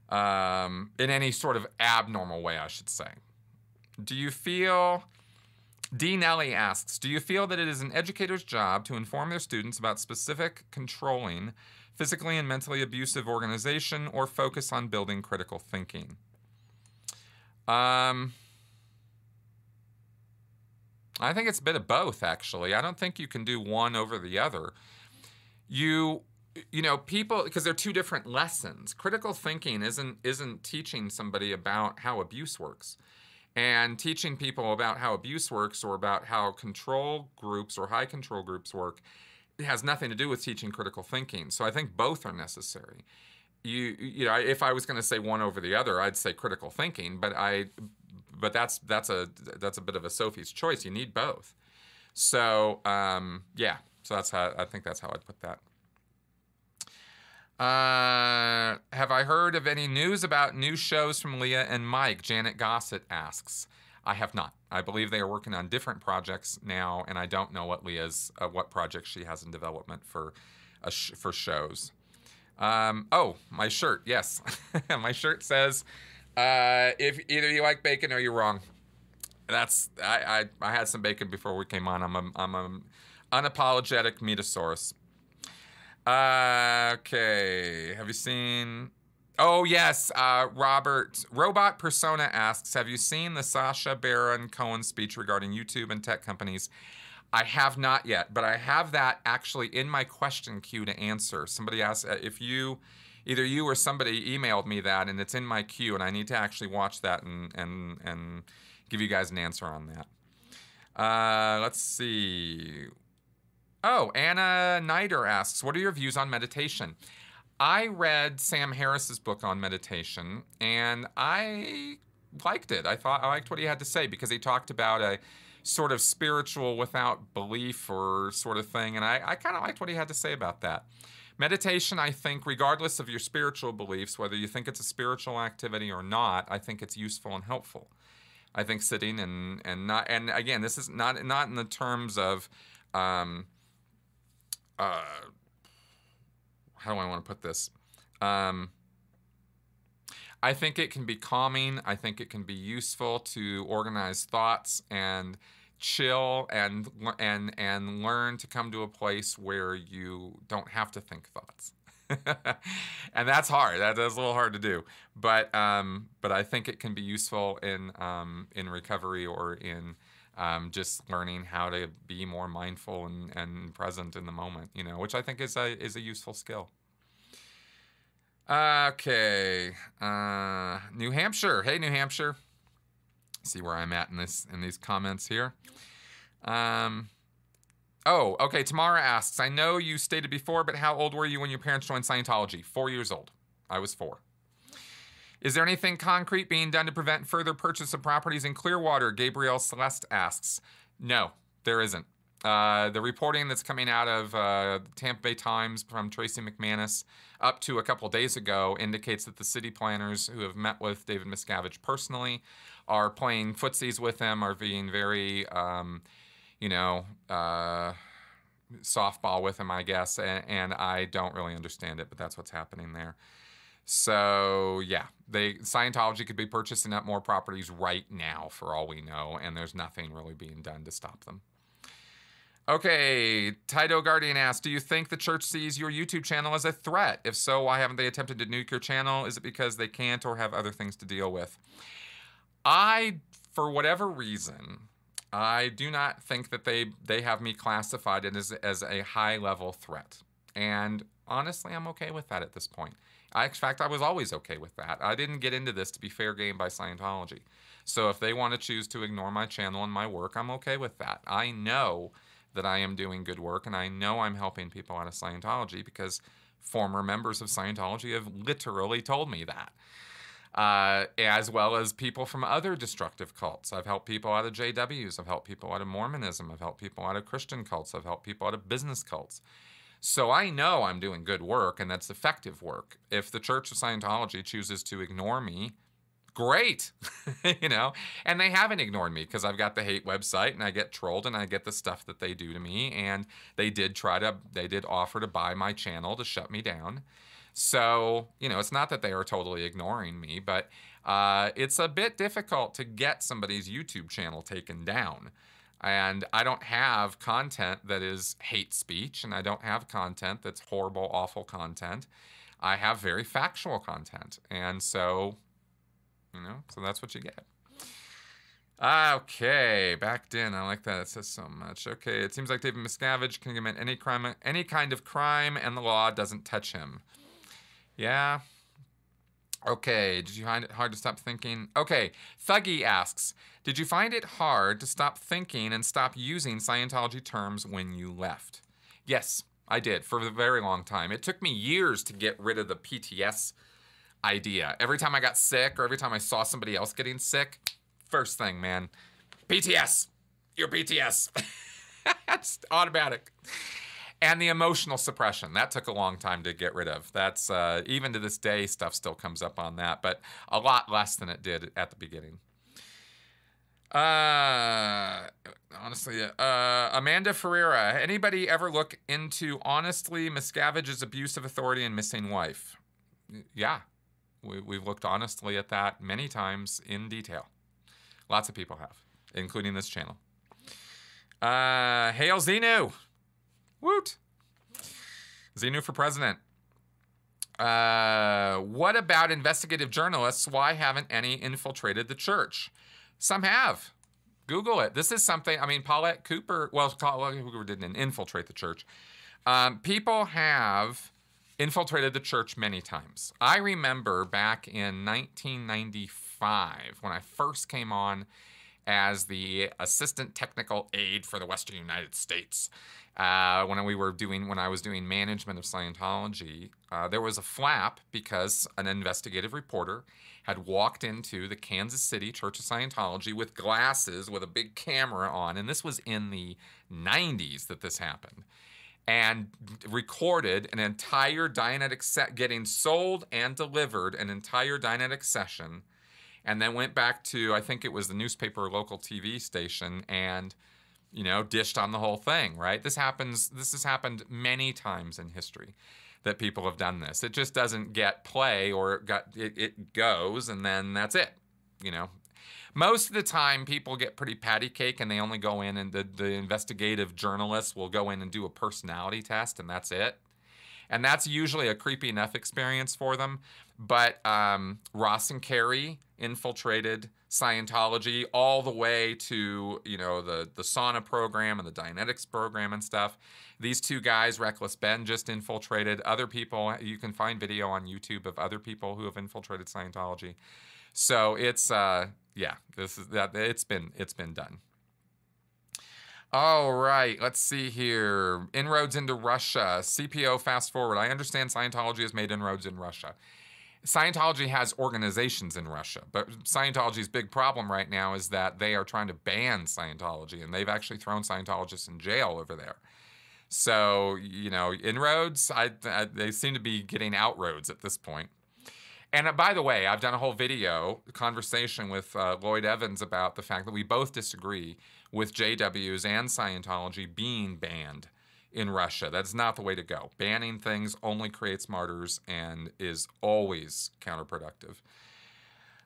Um, in any sort of abnormal way, I should say. Do you feel D. Nelly asks Do you feel that it is an educator's job to inform their students about specific controlling, physically and mentally abusive organization or focus on building critical thinking? Um, I think it's a bit of both, actually. I don't think you can do one over the other. You you know people because they're two different lessons critical thinking isn't isn't teaching somebody about how abuse works and teaching people about how abuse works or about how control groups or high control groups work has nothing to do with teaching critical thinking. So i think both are necessary. You you know if i was going to say one over the other i'd say critical thinking but i but that's that's a that's a bit of a sophie's choice. You need both. So um, yeah. So that's how i think that's how i'd put that uh, have I heard of any news about new shows from Leah and Mike? Janet Gossett asks. I have not. I believe they are working on different projects now, and I don't know what Leah's uh, what projects she has in development for sh- for shows. Um, oh, my shirt. Yes, my shirt says, uh, "If either you like bacon or you're wrong." That's I, I I had some bacon before we came on. I'm a I'm a unapologetic meatasaurus. Uh, okay. Have you seen? Oh yes, uh, Robert Robot Persona asks, "Have you seen the Sacha Baron Cohen speech regarding YouTube and tech companies?" I have not yet, but I have that actually in my question queue to answer. Somebody asked uh, if you, either you or somebody emailed me that, and it's in my queue, and I need to actually watch that and and and give you guys an answer on that. Uh, let's see. Oh, Anna Nider asks, What are your views on meditation? I read Sam Harris's book on meditation and I liked it. I thought I liked what he had to say because he talked about a sort of spiritual without belief or sort of thing. And I, I kind of liked what he had to say about that. Meditation, I think, regardless of your spiritual beliefs, whether you think it's a spiritual activity or not, I think it's useful and helpful. I think sitting and and not and again, this is not not in the terms of um, uh, how do I want to put this? Um, I think it can be calming. I think it can be useful to organize thoughts and chill and and and learn to come to a place where you don't have to think thoughts. and that's hard. That is a little hard to do. But um, but I think it can be useful in um, in recovery or in um, just learning how to be more mindful and, and present in the moment, you know, which I think is a, is a useful skill. Okay, uh, New Hampshire. Hey, New Hampshire. See where I'm at in this in these comments here. Um, oh, okay. Tamara asks, I know you stated before, but how old were you when your parents joined Scientology? Four years old. I was four. Is there anything concrete being done to prevent further purchase of properties in Clearwater? Gabrielle Celeste asks. No, there isn't. Uh, the reporting that's coming out of uh, Tampa Bay Times from Tracey McManus up to a couple days ago indicates that the city planners who have met with David Miscavige personally are playing footsies with him, are being very, um, you know, uh, softball with him, I guess. And, and I don't really understand it, but that's what's happening there. So yeah, they Scientology could be purchasing up more properties right now for all we know, and there's nothing really being done to stop them. Okay, Tito Guardian asks, do you think the church sees your YouTube channel as a threat? If so, why haven't they attempted to nuke your channel? Is it because they can't or have other things to deal with? I, for whatever reason, I do not think that they they have me classified as as a high level threat, and honestly, I'm okay with that at this point. I, in fact, I was always okay with that. I didn't get into this to be fair game by Scientology. So if they want to choose to ignore my channel and my work, I'm okay with that. I know that I am doing good work and I know I'm helping people out of Scientology because former members of Scientology have literally told me that. Uh, as well as people from other destructive cults. I've helped people out of JWs, I've helped people out of Mormonism, I've helped people out of Christian cults, I've helped people out of business cults. So I know I'm doing good work and that's effective work. If the Church of Scientology chooses to ignore me, great, you know, and they haven't ignored me because I've got the hate website and I get trolled and I get the stuff that they do to me. And they did try to, they did offer to buy my channel to shut me down. So, you know, it's not that they are totally ignoring me, but uh, it's a bit difficult to get somebody's YouTube channel taken down. And I don't have content that is hate speech, and I don't have content that's horrible, awful content. I have very factual content. And so, you know, so that's what you get. Okay, backed in. I like that. It says so much. Okay, it seems like David Miscavige can commit any crime, any kind of crime, and the law doesn't touch him. Yeah. Okay, did you find it hard to stop thinking? Okay, Thuggy asks, did you find it hard to stop thinking and stop using Scientology terms when you left? Yes, I did for a very long time. It took me years to get rid of the PTS idea. Every time I got sick or every time I saw somebody else getting sick, first thing, man, PTS. You're PTS. That's automatic. And the emotional suppression that took a long time to get rid of. That's uh, even to this day, stuff still comes up on that, but a lot less than it did at the beginning. Uh, honestly, uh, Amanda Ferreira. Anybody ever look into honestly Miscavige's abuse of authority and missing wife? Yeah, we, we've looked honestly at that many times in detail. Lots of people have, including this channel. Uh, hail Xenu. Woot. Xenu for president. Uh, what about investigative journalists? Why haven't any infiltrated the church? Some have. Google it. This is something, I mean, Paulette Cooper, well, Paulette Cooper didn't infiltrate the church. Um, people have infiltrated the church many times. I remember back in 1995 when I first came on as the assistant technical aide for the Western United States. Uh, when we were doing, when I was doing management of Scientology, uh, there was a flap because an investigative reporter had walked into the Kansas City Church of Scientology with glasses with a big camera on, and this was in the 90s that this happened, and recorded an entire Dianetic set getting sold and delivered an entire Dianetic session, and then went back to I think it was the newspaper local TV station and you know dished on the whole thing. Right? This happens. This has happened many times in history that people have done this. It just doesn't get play or it got it, it goes and then that's it. You know, most of the time people get pretty patty cake and they only go in and the, the investigative journalists will go in and do a personality test and that's it. And that's usually a creepy enough experience for them. But um, Ross and Carrie infiltrated Scientology all the way to you know the the sauna program and the Dianetics program and stuff. These two guys, Reckless Ben, just infiltrated. Other people, you can find video on YouTube of other people who have infiltrated Scientology. So it's uh, yeah, this is that it's been it's been done. All right, let's see here. Inroads into Russia. CPO fast forward. I understand Scientology has made inroads in Russia. Scientology has organizations in Russia, but Scientology's big problem right now is that they are trying to ban Scientology, and they've actually thrown Scientologists in jail over there. So, you know, inroads, I, I, they seem to be getting outroads at this point. And uh, by the way, I've done a whole video conversation with uh, Lloyd Evans about the fact that we both disagree with JWs and Scientology being banned in Russia. That's not the way to go. Banning things only creates martyrs and is always counterproductive.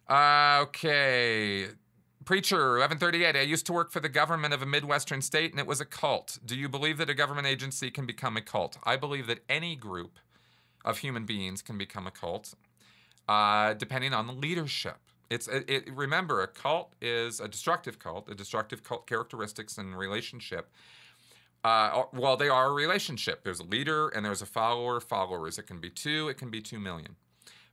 Uh, okay. Preacher, 1138. I used to work for the government of a Midwestern state and it was a cult. Do you believe that a government agency can become a cult? I believe that any group of human beings can become a cult, uh, depending on the leadership. It's it, it, remember a cult is a destructive cult, a destructive cult characteristics and relationship uh, well, they are a relationship. There's a leader and there's a follower. Followers. It can be two. It can be two million.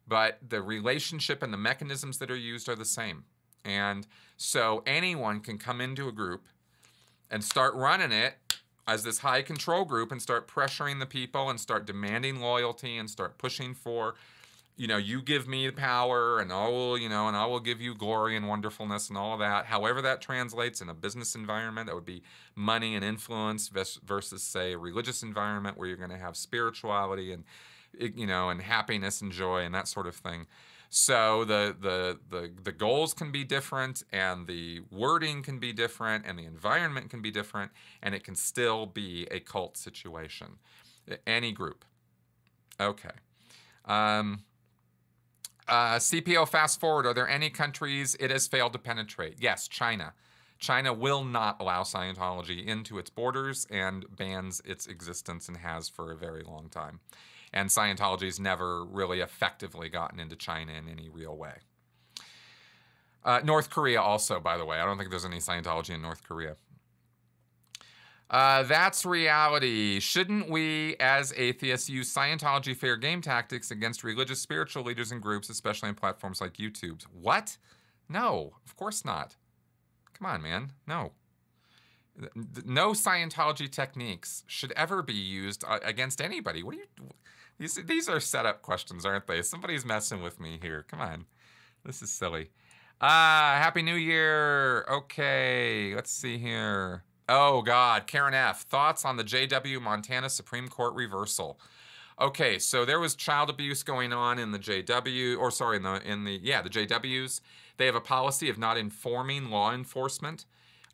But the relationship and the mechanisms that are used are the same. And so anyone can come into a group and start running it as this high control group and start pressuring the people and start demanding loyalty and start pushing for you know, you give me the power and I will, you know, and I will give you glory and wonderfulness and all of that. However, that translates in a business environment, that would be money and influence versus, say, a religious environment where you're going to have spirituality and, you know, and happiness and joy and that sort of thing. So the, the the the goals can be different, and the wording can be different, and the environment can be different, and it can still be a cult situation. Any group. Okay. Um, uh, CPO fast forward, are there any countries it has failed to penetrate? Yes, China. China will not allow Scientology into its borders and bans its existence and has for a very long time. And Scientology's never really effectively gotten into China in any real way. Uh, North Korea also, by the way. I don't think there's any Scientology in North Korea. Uh, that's reality. Shouldn't we, as atheists, use Scientology fair game tactics against religious spiritual leaders and groups, especially on platforms like YouTube's? What? No, of course not. Come on, man. No. No Scientology techniques should ever be used uh, against anybody. What are you? These, these are setup questions, aren't they? Somebody's messing with me here. Come on. This is silly. Ah, Happy New Year. Okay, let's see here. Oh, God. Karen F. Thoughts on the JW Montana Supreme Court reversal? Okay, so there was child abuse going on in the JW, or sorry, in the in the yeah the JWs. They have a policy of not informing law enforcement,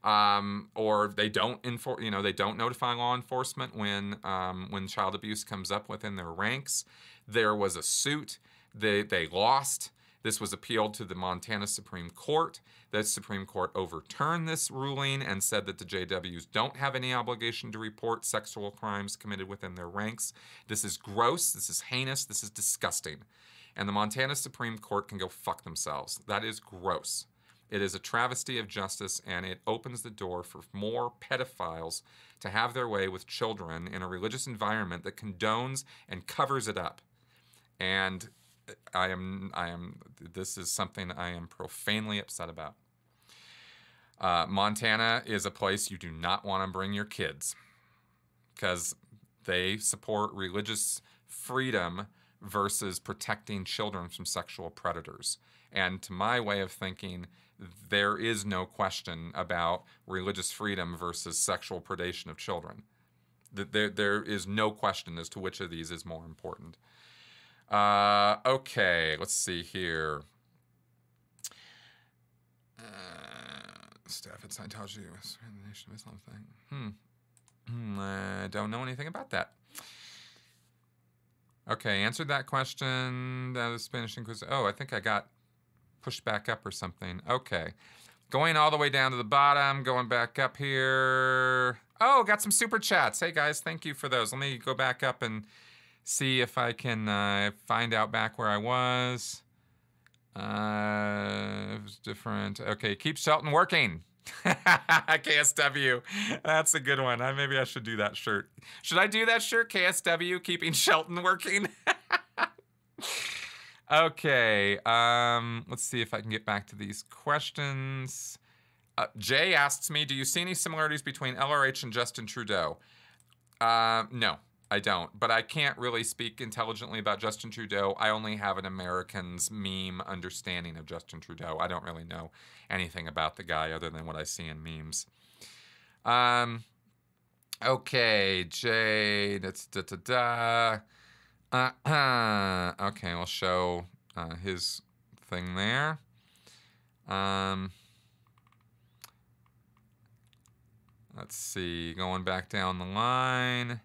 um, or they don't inform. You know, they don't notify law enforcement when um, when child abuse comes up within their ranks. There was a suit. They they lost. This was appealed to the Montana Supreme Court. The Supreme Court overturned this ruling and said that the JWs don't have any obligation to report sexual crimes committed within their ranks. This is gross, this is heinous, this is disgusting. And the Montana Supreme Court can go fuck themselves. That is gross. It is a travesty of justice and it opens the door for more pedophiles to have their way with children in a religious environment that condones and covers it up. And I am, I am, this is something I am profanely upset about. Uh, Montana is a place you do not want to bring your kids because they support religious freedom versus protecting children from sexual predators. And to my way of thinking, there is no question about religious freedom versus sexual predation of children. There, there is no question as to which of these is more important. Uh, okay, let's see here. Uh, staff at Scientology, Nation of Islam thing. Hmm. hmm. I don't know anything about that. Okay, answered that question. Uh, the Spanish Inquisition. Oh, I think I got pushed back up or something. Okay. Going all the way down to the bottom, going back up here. Oh, got some super chats. Hey guys, thank you for those. Let me go back up and see if I can uh, find out back where I was. Uh, it was different. Okay, keep Shelton working. KSW. That's a good one. I, maybe I should do that shirt. Should I do that shirt? KSW, keeping Shelton working. okay. Um, let's see if I can get back to these questions. Uh, Jay asks me, do you see any similarities between LRH and Justin Trudeau? Uh, no. I don't, but I can't really speak intelligently about Justin Trudeau. I only have an American's meme understanding of Justin Trudeau. I don't really know anything about the guy other than what I see in memes. Um, okay, Jay, that's da da da. Uh, uh, okay, we'll show uh, his thing there. Um, let's see, going back down the line.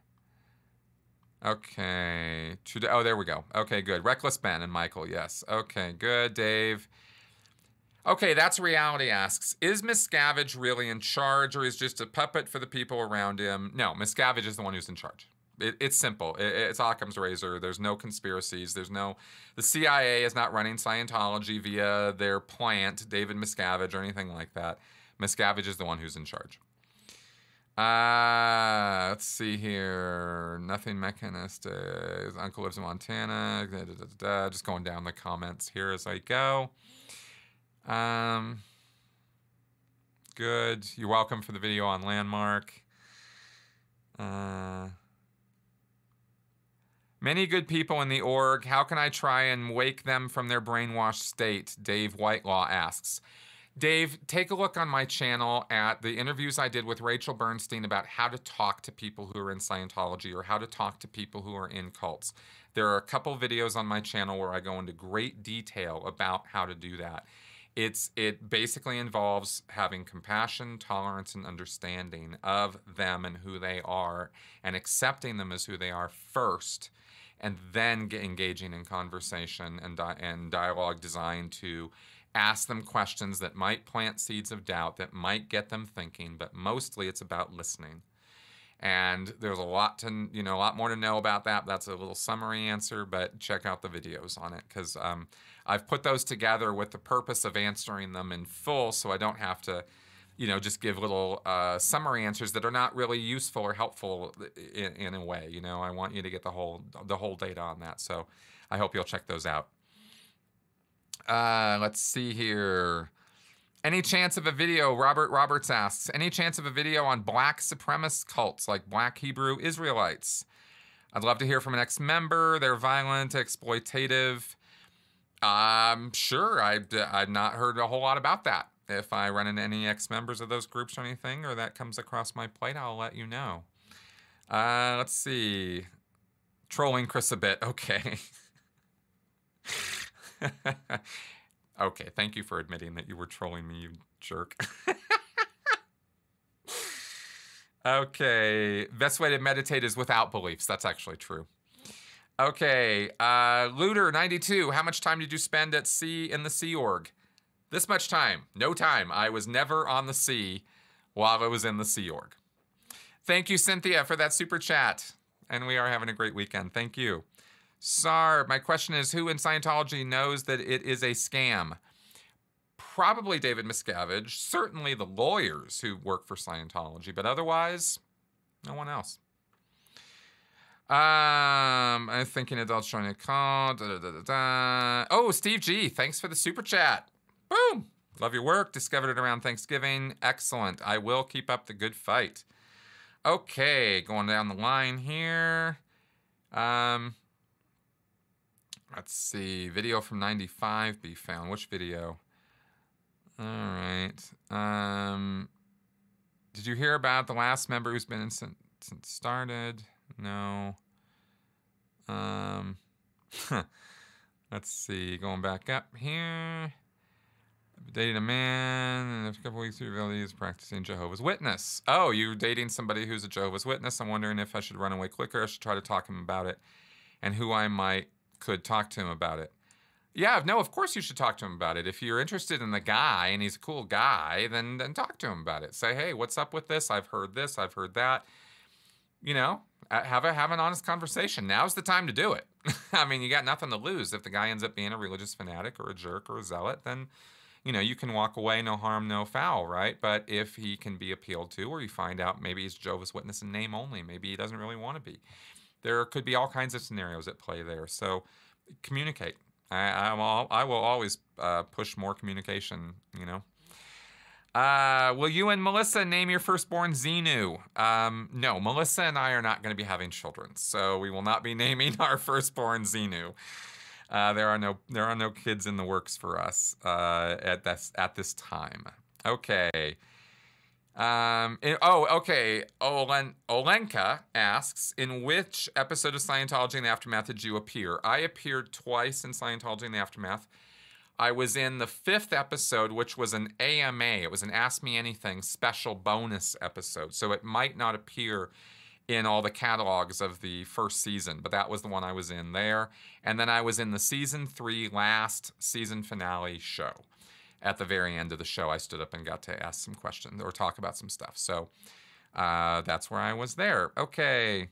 Okay. Oh, there we go. Okay, good. Reckless Ben and Michael, yes. Okay, good. Dave. Okay, that's reality asks Is Miscavige really in charge or is just a puppet for the people around him? No, Miscavige is the one who's in charge. It, it's simple. It, it's Occam's razor. There's no conspiracies. There's no. The CIA is not running Scientology via their plant, David Miscavige, or anything like that. Miscavige is the one who's in charge. Uh, let's see here. Nothing mechanistic. His Uncle lives in Montana. Da, da, da, Just going down the comments here as I go. Um, good. You're welcome for the video on Landmark. Uh, many good people in the org. How can I try and wake them from their brainwashed state? Dave Whitelaw asks. Dave, take a look on my channel at the interviews I did with Rachel Bernstein about how to talk to people who are in Scientology or how to talk to people who are in cults. There are a couple videos on my channel where I go into great detail about how to do that. It's it basically involves having compassion, tolerance, and understanding of them and who they are, and accepting them as who they are first, and then engaging in conversation and di- and dialogue designed to Ask them questions that might plant seeds of doubt, that might get them thinking, but mostly it's about listening. And there's a lot to, you know, a lot more to know about that. That's a little summary answer, but check out the videos on it because um, I've put those together with the purpose of answering them in full so I don't have to, you know, just give little uh, summary answers that are not really useful or helpful in, in a way. You know, I want you to get the whole the whole data on that. So I hope you'll check those out. Uh, let's see here. Any chance of a video, Robert Roberts asks, any chance of a video on black supremacist cults like black Hebrew Israelites? I'd love to hear from an ex member. They're violent, exploitative. Um, sure, I've, I've not heard a whole lot about that. If I run into any ex members of those groups or anything, or that comes across my plate, I'll let you know. Uh, let's see. Trolling Chris a bit. Okay. Okay, thank you for admitting that you were trolling me, you jerk. okay, best way to meditate is without beliefs. That's actually true. Okay, uh, Looter92, how much time did you spend at sea in the Sea Org? This much time. No time. I was never on the sea while I was in the Sea Org. Thank you, Cynthia, for that super chat. And we are having a great weekend. Thank you. Sar, my question is who in Scientology knows that it is a scam? Probably David Miscavige, certainly the lawyers who work for Scientology, but otherwise, no one else. Um, I'm thinking adults trying to call. Da, da, da, oh, Steve G, thanks for the super chat. Boom. Love your work. Discovered it around Thanksgiving. Excellent. I will keep up the good fight. Okay, going down the line here. Um, Let's see. Video from 95 be found. Which video? All right. Um, did you hear about the last member who's been in since, since started? No. Um, let's see. Going back up here. Dating a man, and a couple weeks revealed he is practicing Jehovah's Witness. Oh, you're dating somebody who's a Jehovah's Witness. I'm wondering if I should run away quicker. I should try to talk him about it, and who I might could talk to him about it. Yeah, no, of course you should talk to him about it. If you're interested in the guy and he's a cool guy, then then talk to him about it. Say, hey, what's up with this? I've heard this. I've heard that. You know, have a have an honest conversation. Now's the time to do it. I mean, you got nothing to lose. If the guy ends up being a religious fanatic or a jerk or a zealot, then you know you can walk away, no harm, no foul, right? But if he can be appealed to, or you find out maybe he's Jehovah's Witness in name only, maybe he doesn't really want to be there could be all kinds of scenarios at play there. So communicate. I, I'm all, I will always uh, push more communication, you know. Uh, will you and Melissa name your firstborn Xenu? Um, no, Melissa and I are not going to be having children, so we will not be naming our firstborn Xenu. Uh, there are no there are no kids in the works for us uh, at this at this time. Okay. Um, in, oh, okay. Olen, Olenka asks, in which episode of Scientology in the Aftermath did you appear? I appeared twice in Scientology in the Aftermath. I was in the fifth episode, which was an AMA. It was an Ask Me Anything special bonus episode. So it might not appear in all the catalogs of the first season, but that was the one I was in there. And then I was in the season three last season finale show at the very end of the show, I stood up and got to ask some questions or talk about some stuff. So uh, that's where I was there. Okay.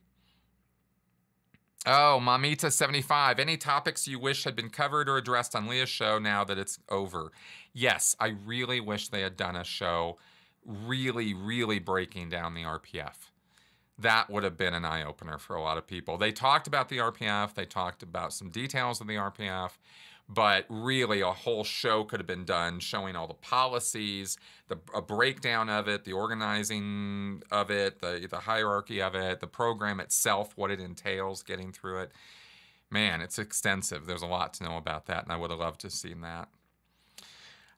Oh, Mamita75. Any topics you wish had been covered or addressed on Leah's show now that it's over? Yes, I really wish they had done a show really, really breaking down the RPF. That would have been an eye opener for a lot of people. They talked about the RPF, they talked about some details of the RPF but really a whole show could have been done showing all the policies, the a breakdown of it, the organizing of it, the the hierarchy of it, the program itself, what it entails, getting through it. Man, it's extensive. There's a lot to know about that, and I would have loved to have seen that.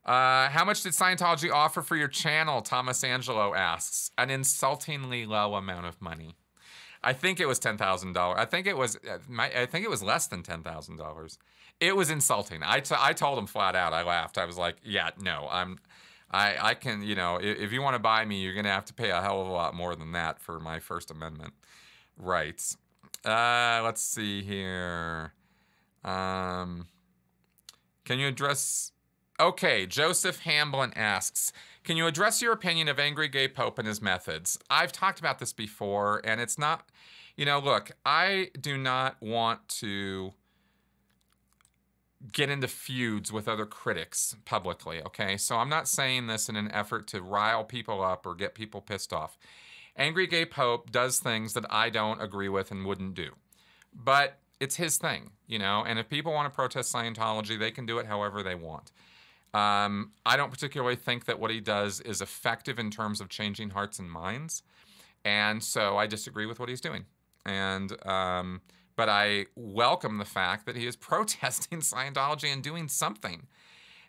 Uh, how much did Scientology offer for your channel? Thomas Angelo asks. An insultingly low amount of money. I think it was ten thousand dollars. I think it was. Uh, I think it was less than ten thousand dollars. It was insulting. I, t- I told him flat out. I laughed. I was like, "Yeah, no, I'm, I, I can, you know, if, if you want to buy me, you're gonna have to pay a hell of a lot more than that for my First Amendment rights." Uh, let's see here. Um, can you address Okay, Joseph Hamblin asks, can you address your opinion of angry gay pope and his methods? I've talked about this before, and it's not, you know, look, I do not want to get into feuds with other critics publicly, okay? So I'm not saying this in an effort to rile people up or get people pissed off. Angry Gay Pope does things that I don't agree with and wouldn't do. But it's his thing, you know, and if people want to protest Scientology, they can do it however they want. Um, I don't particularly think that what he does is effective in terms of changing hearts and minds. And so I disagree with what he's doing. And, um, but I welcome the fact that he is protesting Scientology and doing something.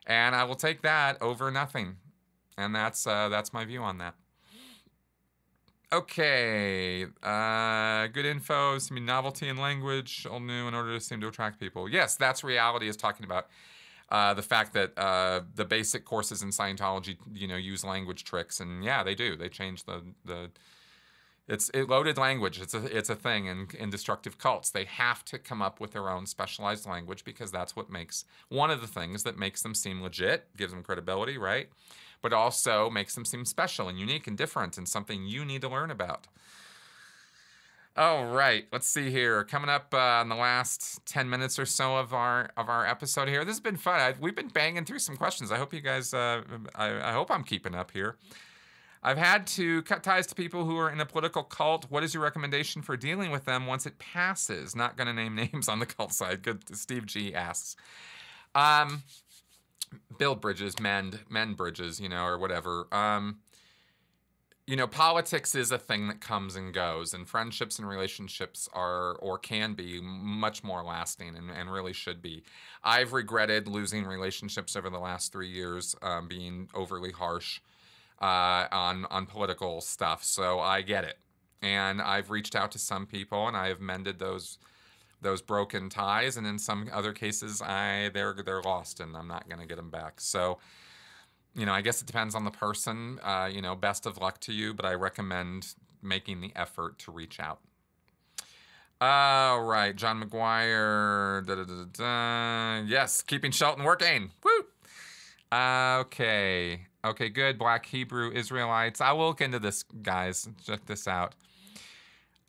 And I will take that over nothing. And that's, uh, that's my view on that. Okay, uh, good info. Mean, novelty in language, all new in order to seem to attract people. Yes, that's reality is talking about uh, the fact that uh, the basic courses in Scientology, you know, use language tricks, and yeah, they do. They change the the. It's it loaded language. It's a it's a thing in in destructive cults. They have to come up with their own specialized language because that's what makes one of the things that makes them seem legit, gives them credibility, right? but also makes them seem special and unique and different and something you need to learn about. All right, let's see here. Coming up uh, in the last ten minutes or so of our of our episode here, this has been fun. I've, we've been banging through some questions. I hope you guys. Uh, I, I hope I'm keeping up here. I've had to cut ties to people who are in a political cult. What is your recommendation for dealing with them once it passes? Not going to name names on the cult side. Good. Steve G asks. Um, build bridges, mend mend bridges, you know, or whatever. Um, you know, politics is a thing that comes and goes, and friendships and relationships are or can be much more lasting and, and really should be. I've regretted losing relationships over the last three years, um, being overly harsh uh, on on political stuff. So I get it, and I've reached out to some people, and I have mended those those broken ties, and in some other cases, I they're they're lost, and I'm not going to get them back. So, you know, I guess it depends on the person. Uh, you know, best of luck to you, but I recommend making the effort to reach out. All right, John McGuire. Da, da, da, yes, keeping Shelton working. Woo. Okay. Okay, good. Black Hebrew Israelites. I will look into this, guys. Check this out.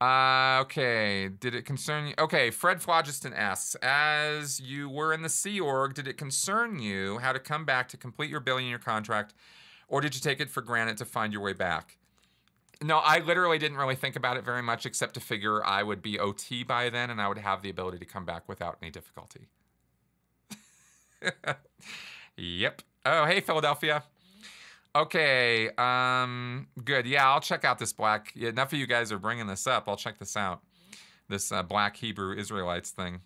Uh, okay. Did it concern you? Okay, Fred Phlogiston asks, as you were in the Sea Org, did it concern you how to come back to complete your billion year contract, or did you take it for granted to find your way back? No, I literally didn't really think about it very much, except to figure I would be OT by then and I would have the ability to come back without any difficulty. yep. Oh, hey, Philadelphia. Okay, um, good. Yeah, I'll check out this black. Yeah, enough of you guys are bringing this up. I'll check this out. This uh, black Hebrew Israelites thing.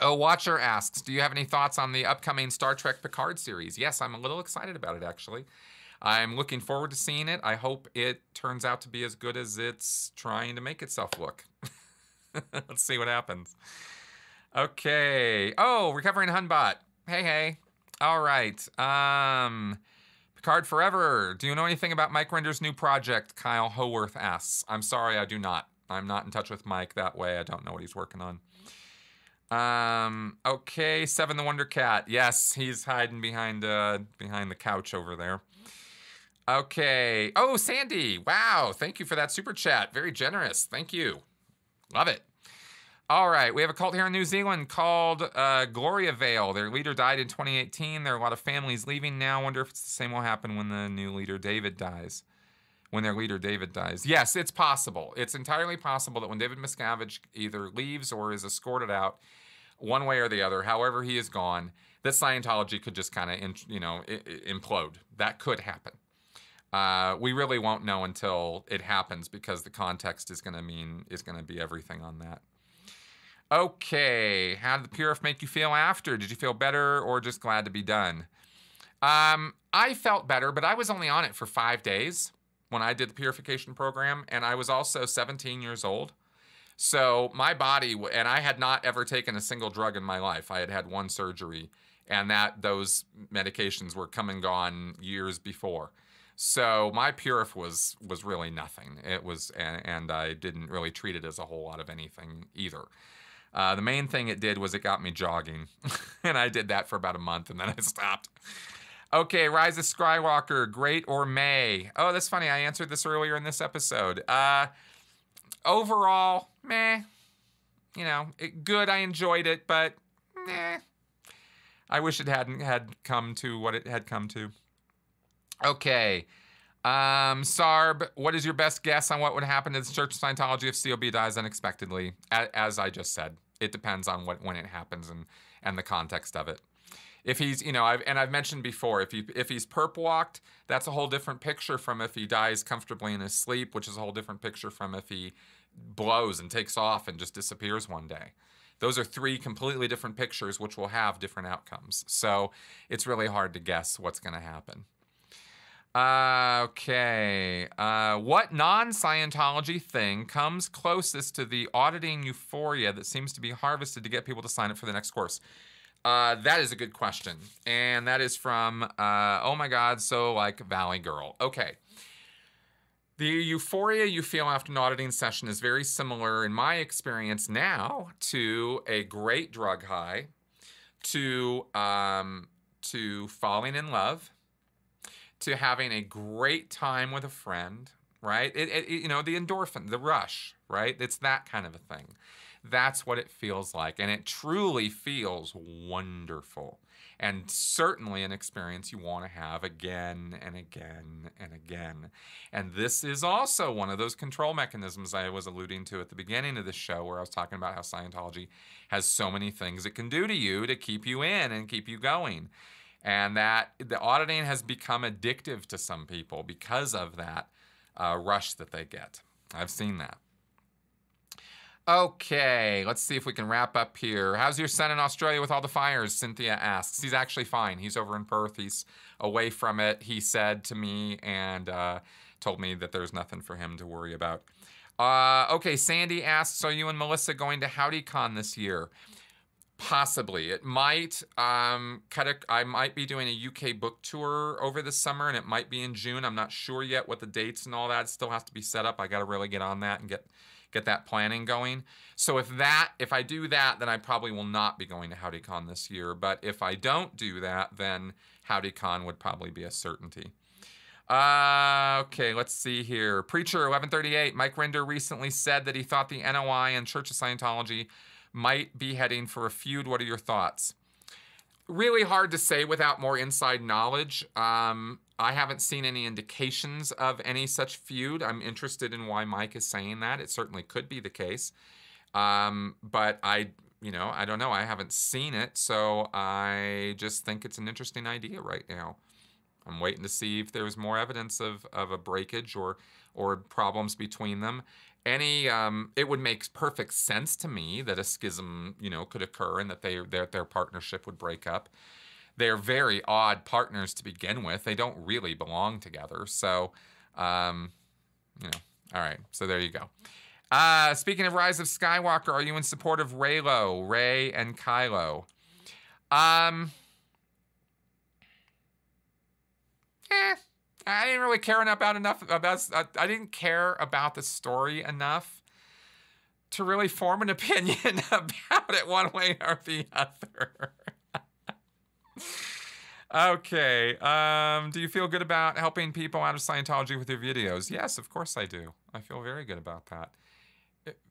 Oh, Watcher asks, do you have any thoughts on the upcoming Star Trek Picard series? Yes, I'm a little excited about it, actually. I'm looking forward to seeing it. I hope it turns out to be as good as it's trying to make itself look. Let's see what happens. Okay. Oh, recovering Hunbot. Hey, hey. All right. Um, Card Forever. Do you know anything about Mike Rinder's new project? Kyle Howarth asks. I'm sorry, I do not. I'm not in touch with Mike that way. I don't know what he's working on. Um, okay, Seven the Wonder Cat. Yes, he's hiding behind uh behind the couch over there. Okay. Oh, Sandy. Wow. Thank you for that super chat. Very generous. Thank you. Love it. All right, we have a cult here in New Zealand called uh, Gloriavale. Their leader died in 2018. There are a lot of families leaving now. Wonder if it's the same will happen when the new leader David dies. When their leader David dies. Yes, it's possible. It's entirely possible that when David Miscavige either leaves or is escorted out, one way or the other, however he is gone, that Scientology could just kind of, you know, implode. That could happen. Uh, we really won't know until it happens because the context is going to mean is going to be everything on that. Okay, how did the Purif make you feel after? Did you feel better or just glad to be done? Um, I felt better, but I was only on it for five days when I did the purification program, and I was also 17 years old. So my body, and I had not ever taken a single drug in my life. I had had one surgery, and that those medications were come and gone years before. So my Purif was was really nothing. It was, and, and I didn't really treat it as a whole lot of anything either. Uh, the main thing it did was it got me jogging, and I did that for about a month, and then I stopped. Okay, Rise of Skywalker, great or May? Oh, that's funny. I answered this earlier in this episode. Uh, overall, meh. You know, it, good. I enjoyed it, but meh. I wish it hadn't had come to what it had come to. Okay. Um, Sarb, what is your best guess on what would happen to the Church of Scientology if COB dies unexpectedly? As I just said, it depends on what when it happens and and the context of it. If he's, you know, I've, and I've mentioned before, if he if he's perp walked, that's a whole different picture from if he dies comfortably in his sleep, which is a whole different picture from if he blows and takes off and just disappears one day. Those are three completely different pictures, which will have different outcomes. So it's really hard to guess what's going to happen. Uh, okay. Uh, what non Scientology thing comes closest to the auditing euphoria that seems to be harvested to get people to sign up for the next course? Uh, that is a good question. And that is from, uh, oh my God, so like Valley Girl. Okay. The euphoria you feel after an auditing session is very similar, in my experience now, to a great drug high, to, um, to falling in love to having a great time with a friend, right? It, it, you know, the endorphin, the rush, right? It's that kind of a thing. That's what it feels like. And it truly feels wonderful. And certainly an experience you want to have again and again and again. And this is also one of those control mechanisms I was alluding to at the beginning of the show, where I was talking about how Scientology has so many things it can do to you to keep you in and keep you going and that the auditing has become addictive to some people because of that uh, rush that they get. I've seen that. Okay, let's see if we can wrap up here. How's your son in Australia with all the fires? Cynthia asks. He's actually fine. He's over in Perth. He's away from it, he said to me, and uh, told me that there's nothing for him to worry about. Uh, okay, Sandy asks, are you and Melissa going to HowdyCon this year? Possibly. It might um, I might be doing a UK book tour over the summer and it might be in June. I'm not sure yet what the dates and all that still has to be set up. I got to really get on that and get get that planning going. So if that if I do that, then I probably will not be going to HowdyCon this year. But if I don't do that, then HowdyCon would probably be a certainty. Uh, okay, let's see here. Preacher 1138. Mike Rinder recently said that he thought the NOI and Church of Scientology might be heading for a feud. What are your thoughts? Really hard to say without more inside knowledge. Um, I haven't seen any indications of any such feud. I'm interested in why Mike is saying that. It certainly could be the case. Um, but I, you know, I don't know. I haven't seen it. So I just think it's an interesting idea right now. I'm waiting to see if there's more evidence of, of a breakage or or problems between them any um, it would make perfect sense to me that a schism you know could occur and that they their, their partnership would break up. They're very odd partners to begin with. They don't really belong together. So um, you know all right. So there you go. Uh, speaking of rise of skywalker are you in support of reylo Rey and kylo? Um eh I didn't really care about enough about. I didn't care about the story enough to really form an opinion about it one way or the other. okay. Um, do you feel good about helping people out of Scientology with your videos? Yes, of course I do. I feel very good about that.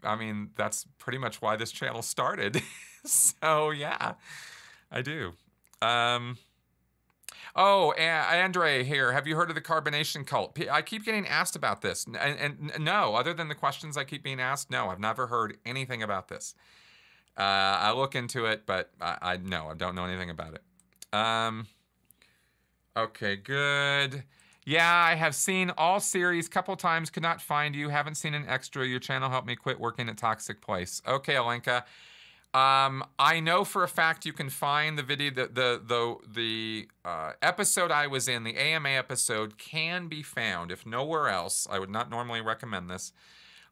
I mean, that's pretty much why this channel started. so yeah, I do. Um, Oh, Andre here. Have you heard of the carbonation cult? I keep getting asked about this. And, and, no, other than the questions I keep being asked, no, I've never heard anything about this. Uh, I look into it, but I, I no, I don't know anything about it. Um, okay, good. Yeah, I have seen all series couple times. Could not find you. Haven't seen an extra. Your channel helped me quit working at Toxic Place. Okay, Alenka. Um, I know for a fact you can find the video, the the the, the uh, episode I was in, the AMA episode, can be found if nowhere else. I would not normally recommend this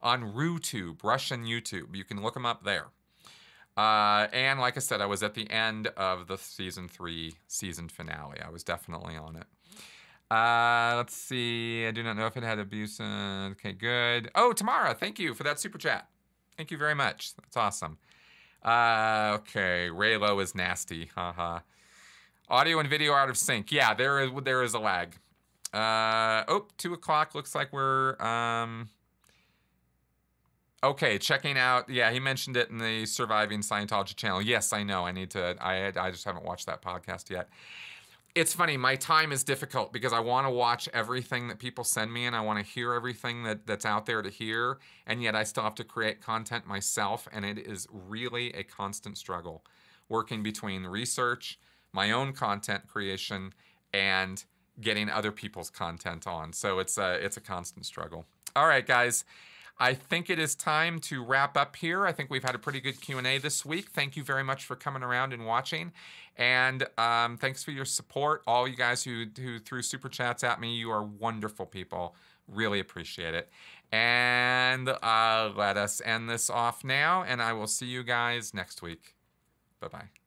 on RuTube, Russian YouTube. You can look them up there. Uh, and like I said, I was at the end of the season three season finale. I was definitely on it. Uh, let's see. I do not know if it had abuse. Uh, okay, good. Oh, Tamara, thank you for that super chat. Thank you very much. That's awesome. Uh, okay, Reylo is nasty. Haha. Audio and video out of sync. Yeah, there is there is a lag. Uh, oh, two o'clock. Looks like we're um. Okay, checking out. Yeah, he mentioned it in the Surviving Scientology channel. Yes, I know. I need to. I I just haven't watched that podcast yet. It's funny. My time is difficult because I want to watch everything that people send me, and I want to hear everything that that's out there to hear, and yet I still have to create content myself, and it is really a constant struggle, working between research, my own content creation, and getting other people's content on. So it's a it's a constant struggle. All right, guys. I think it is time to wrap up here. I think we've had a pretty good Q&A this week. Thank you very much for coming around and watching. And um, thanks for your support. All you guys who, who threw super chats at me, you are wonderful people. Really appreciate it. And uh, let us end this off now, and I will see you guys next week. Bye-bye.